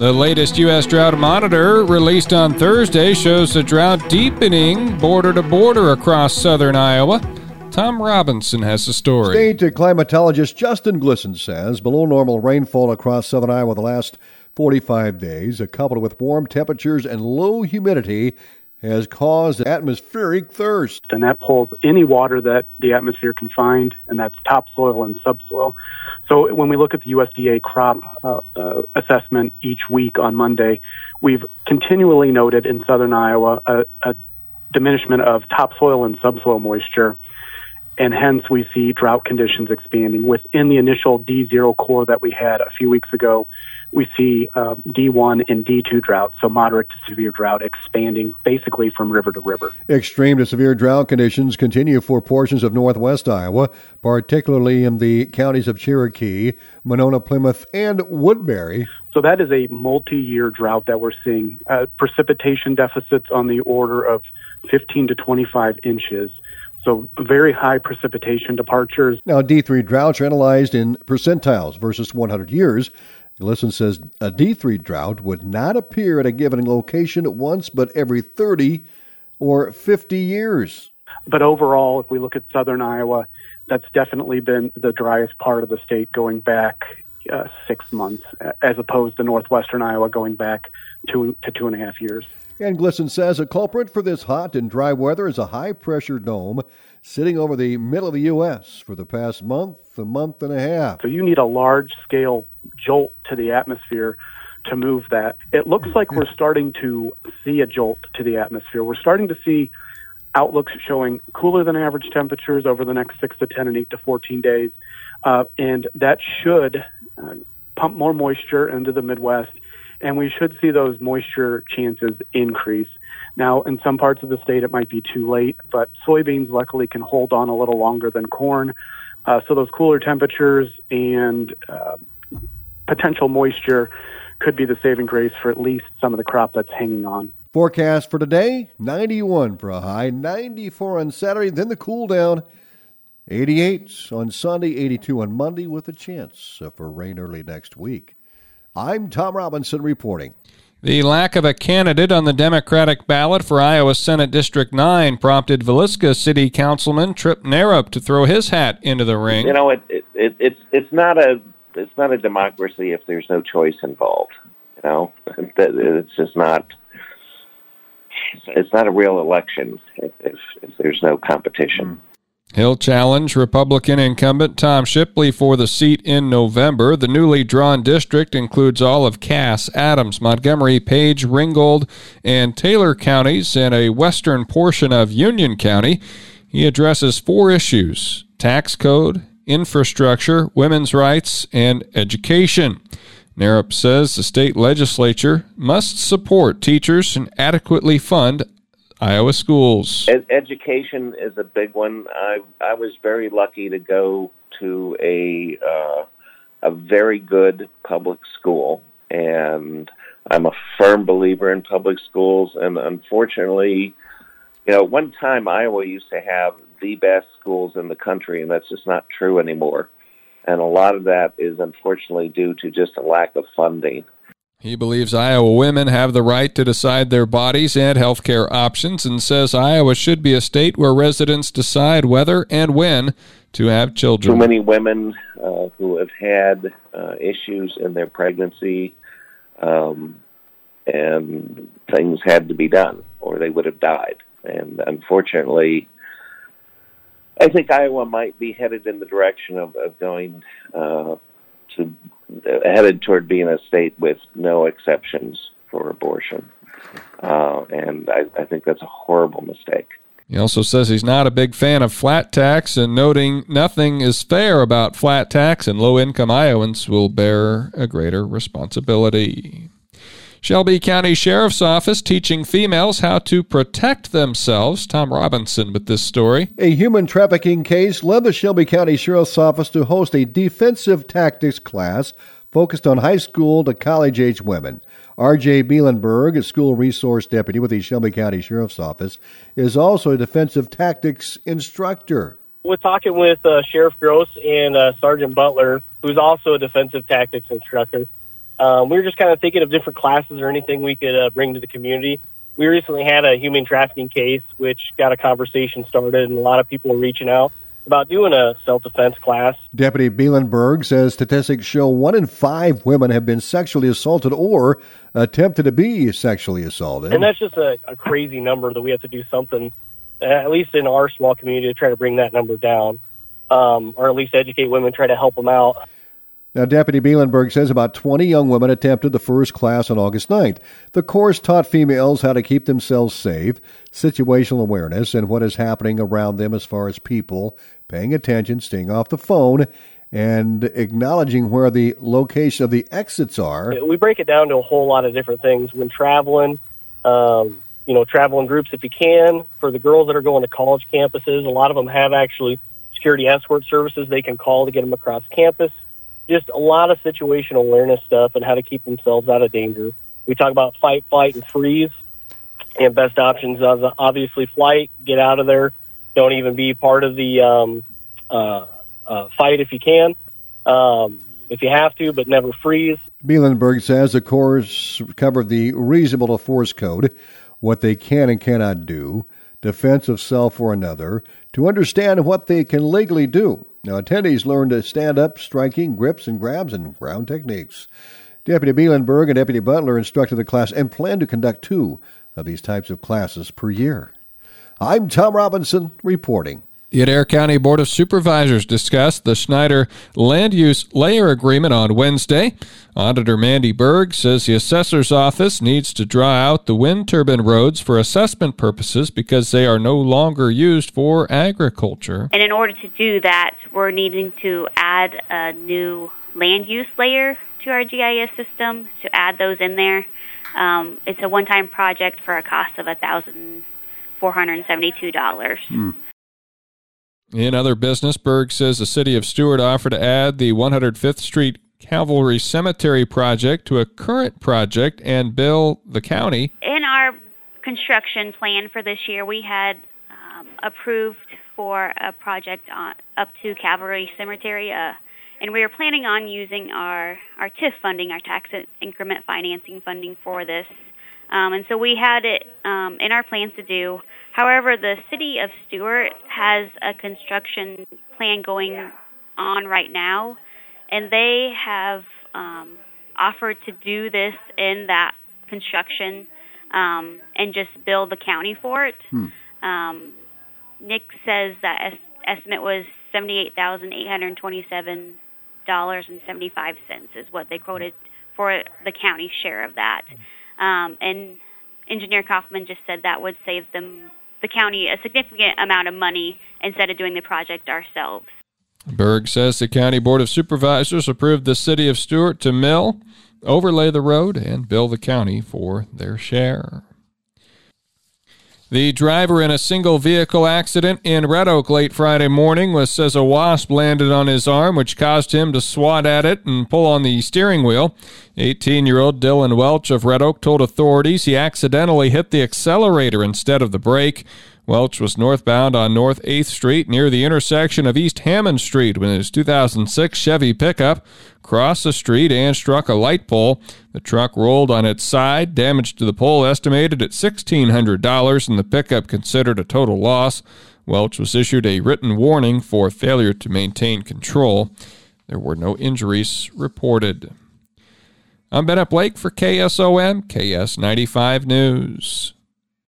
The latest U.S. drought monitor released on Thursday shows the drought deepening border to border across southern Iowa. Tom Robinson has the story. State climatologist Justin Glisan says below normal rainfall across southern Iowa the last 45 days, coupled with warm temperatures and low humidity, has caused atmospheric thirst. And that pulls any water that the atmosphere can find, and that's topsoil and subsoil. So when we look at the USDA crop uh, uh, assessment each week on Monday, we've continually noted in southern Iowa a, a diminishment of topsoil and subsoil moisture. And hence, we see drought conditions expanding. Within the initial D0 core that we had a few weeks ago, we see uh, D1 and D2 drought, so moderate to severe drought, expanding basically from river to river. Extreme to severe drought conditions continue for portions of northwest Iowa, particularly in the counties of Cherokee, Monona, Plymouth, and Woodbury. So that is a multi-year drought that we're seeing. Uh, precipitation deficits on the order of 15 to 25 inches. So very high precipitation departures. Now, D3 droughts are analyzed in percentiles versus 100 years. Glisan says a D3 drought would not appear at a given location at once but every 30 or 50 years. But overall, if we look at southern Iowa, that's definitely been the driest part of the state going back uh, six months, as opposed to northwestern Iowa going back two to two and a half years. And Glisan says a culprit for this hot and dry weather is a high pressure dome sitting over the middle of the U.S. for the past month, a month and a half. So you need a large scale jolt to the atmosphere to move that. It looks like we're starting to see a jolt to the atmosphere. We're starting to see outlooks showing cooler than average temperatures over the next six to 10 and 8 to 14 days. Uh, and that should uh, pump more moisture into the Midwest and we should see those moisture chances increase. Now, in some parts of the state, it might be too late, but soybeans luckily can hold on a little longer than corn. Uh, so those cooler temperatures and uh, potential moisture could be the saving grace for at least some of the crop that's hanging on. Forecast for today 91 for a high, 94 on Saturday, then the cool down. 88 on Sunday, 82 on Monday, with a chance for rain early next week. I'm Tom Robinson reporting. The lack of a candidate on the Democratic ballot for Iowa Senate District 9 prompted Villisca City Councilman Trip Narup to throw his hat into the ring. You know, it, it, it, it's it's not a it's not a democracy if there's no choice involved. You know, it's just not it's not a real election if, if, if there's no competition. Mm. He'll challenge Republican incumbent Tom Shipley for the seat in November. The newly drawn district includes all of Cass, Adams, Montgomery, Page, Ringgold, and Taylor counties and a western portion of Union County. He addresses four issues tax code, infrastructure, women's rights, and education. Narup says the state legislature must support teachers and adequately fund Iowa schools. Ed- education is a big one. I I was very lucky to go to a uh, a very good public school, and I'm a firm believer in public schools. And unfortunately, you know, one time Iowa used to have the best schools in the country, and that's just not true anymore. And a lot of that is unfortunately due to just a lack of funding. He believes Iowa women have the right to decide their bodies and health care options and says Iowa should be a state where residents decide whether and when to have children. Too many women uh, who have had uh, issues in their pregnancy um, and things had to be done or they would have died. And unfortunately, I think Iowa might be headed in the direction of, of going uh, to headed toward being a state with no exceptions for abortion. Uh, and I, I think that's a horrible mistake. He also says he's not a big fan of flat tax and noting nothing is fair about flat tax and low income Iowans will bear a greater responsibility. Shelby County Sheriff's Office teaching females how to protect themselves. Tom Robinson with this story. A human trafficking case led the Shelby County Sheriff's Office to host a defensive tactics class focused on high school to college age women. R.J. Bielenberg, a school resource deputy with the Shelby County Sheriff's Office, is also a defensive tactics instructor. We're talking with uh, Sheriff Gross and uh, Sergeant Butler, who's also a defensive tactics instructor Um, we were just kind of thinking of different classes or anything we could uh, bring to the community. We recently had a human trafficking case, which got a conversation started, and a lot of people were reaching out about doing a self defense class. Deputy Bielenberg says statistics show one in five women have been sexually assaulted or attempted to be sexually assaulted. And that's just a, a crazy number that we have to do something, at least in our small community, to try to bring that number down, um, or at least educate women, try to help them out. Now, Deputy Bielenberg says about 20 young women attempted the first class on August 9th. The course taught females how to keep themselves safe, situational awareness, and what is happening around them as far as people, paying attention, staying off the phone, and acknowledging where the location of the exits are. We break it down to a whole lot of different things when traveling. Um, you know, travel in groups if you can. For the girls that are going to college campuses, a lot of them have actually security escort services they can call to get them across campus just a lot of situational awareness stuff and how to keep themselves out of danger. We talk about fight, flight, and freeze. And best options are obviously flight, get out of there. Don't even be part of the um, uh, uh, fight if you can, um, if you have to, but never freeze. Bielenberg says the course covered the reasonable to force code, what they can and cannot do, defense of self or another, to understand what they can legally do. Now, attendees learned to stand up, striking, grips, and grabs, and ground techniques. Deputy Bielenberg and Deputy Butler instructed the class and plan to conduct two of these types of classes per year. I'm Tom Robinson reporting. The Adair County Board of Supervisors discussed the Schneider land use layer agreement on Wednesday. Auditor Mandy Berg says the assessor's office needs to draw out the wind turbine roads for assessment purposes because they are no longer used for agriculture. And in order to do that, we're needing to add a new land use layer to our GIS system to add those in there. Um, it's a one-time project for a cost of $1,472. Hmm. In other business, Berg says the city of Stuart offered to add the 105th Street Calvary Cemetery project to a current project and bill the county. In our construction plan for this year, we had um, approved for a project on, up to Calvary Cemetery, uh, and we were planning on using our, our TIF funding, our tax increment financing funding for this. Um, and so we had it um, in our plans to do However, the city of Stuart has a construction plan going on right now, and they have um, offered to do this in that construction um, and just bill the county for it. Hmm. Um, Nick says that es- estimate was seventy-eight thousand eight hundred twenty-seven dollars and seventy-five cents is what they quoted for the county share of that. Um, and Engineer Kaufman just said that would save them the county a significant amount of money instead of doing the project ourselves. Berg says the County Board of Supervisors approved the City of Stuart to mill, overlay the road, and bill the county for their share. The driver in a single vehicle accident in Red Oak late Friday morning was says a wasp landed on his arm, which caused him to swat at it and pull on the steering wheel. 18 year old Dylan Welch of Red Oak told authorities he accidentally hit the accelerator instead of the brake. Welch was northbound on North 8th Street near the intersection of East Hammond Street when his 2006 Chevy pickup crossed the street and struck a light pole. The truck rolled on its side, damage to the pole estimated at $1,600, and the pickup considered a total loss. Welch was issued a written warning for failure to maintain control. There were no injuries reported. I'm Bennett Blake for KSOM, KS95 News.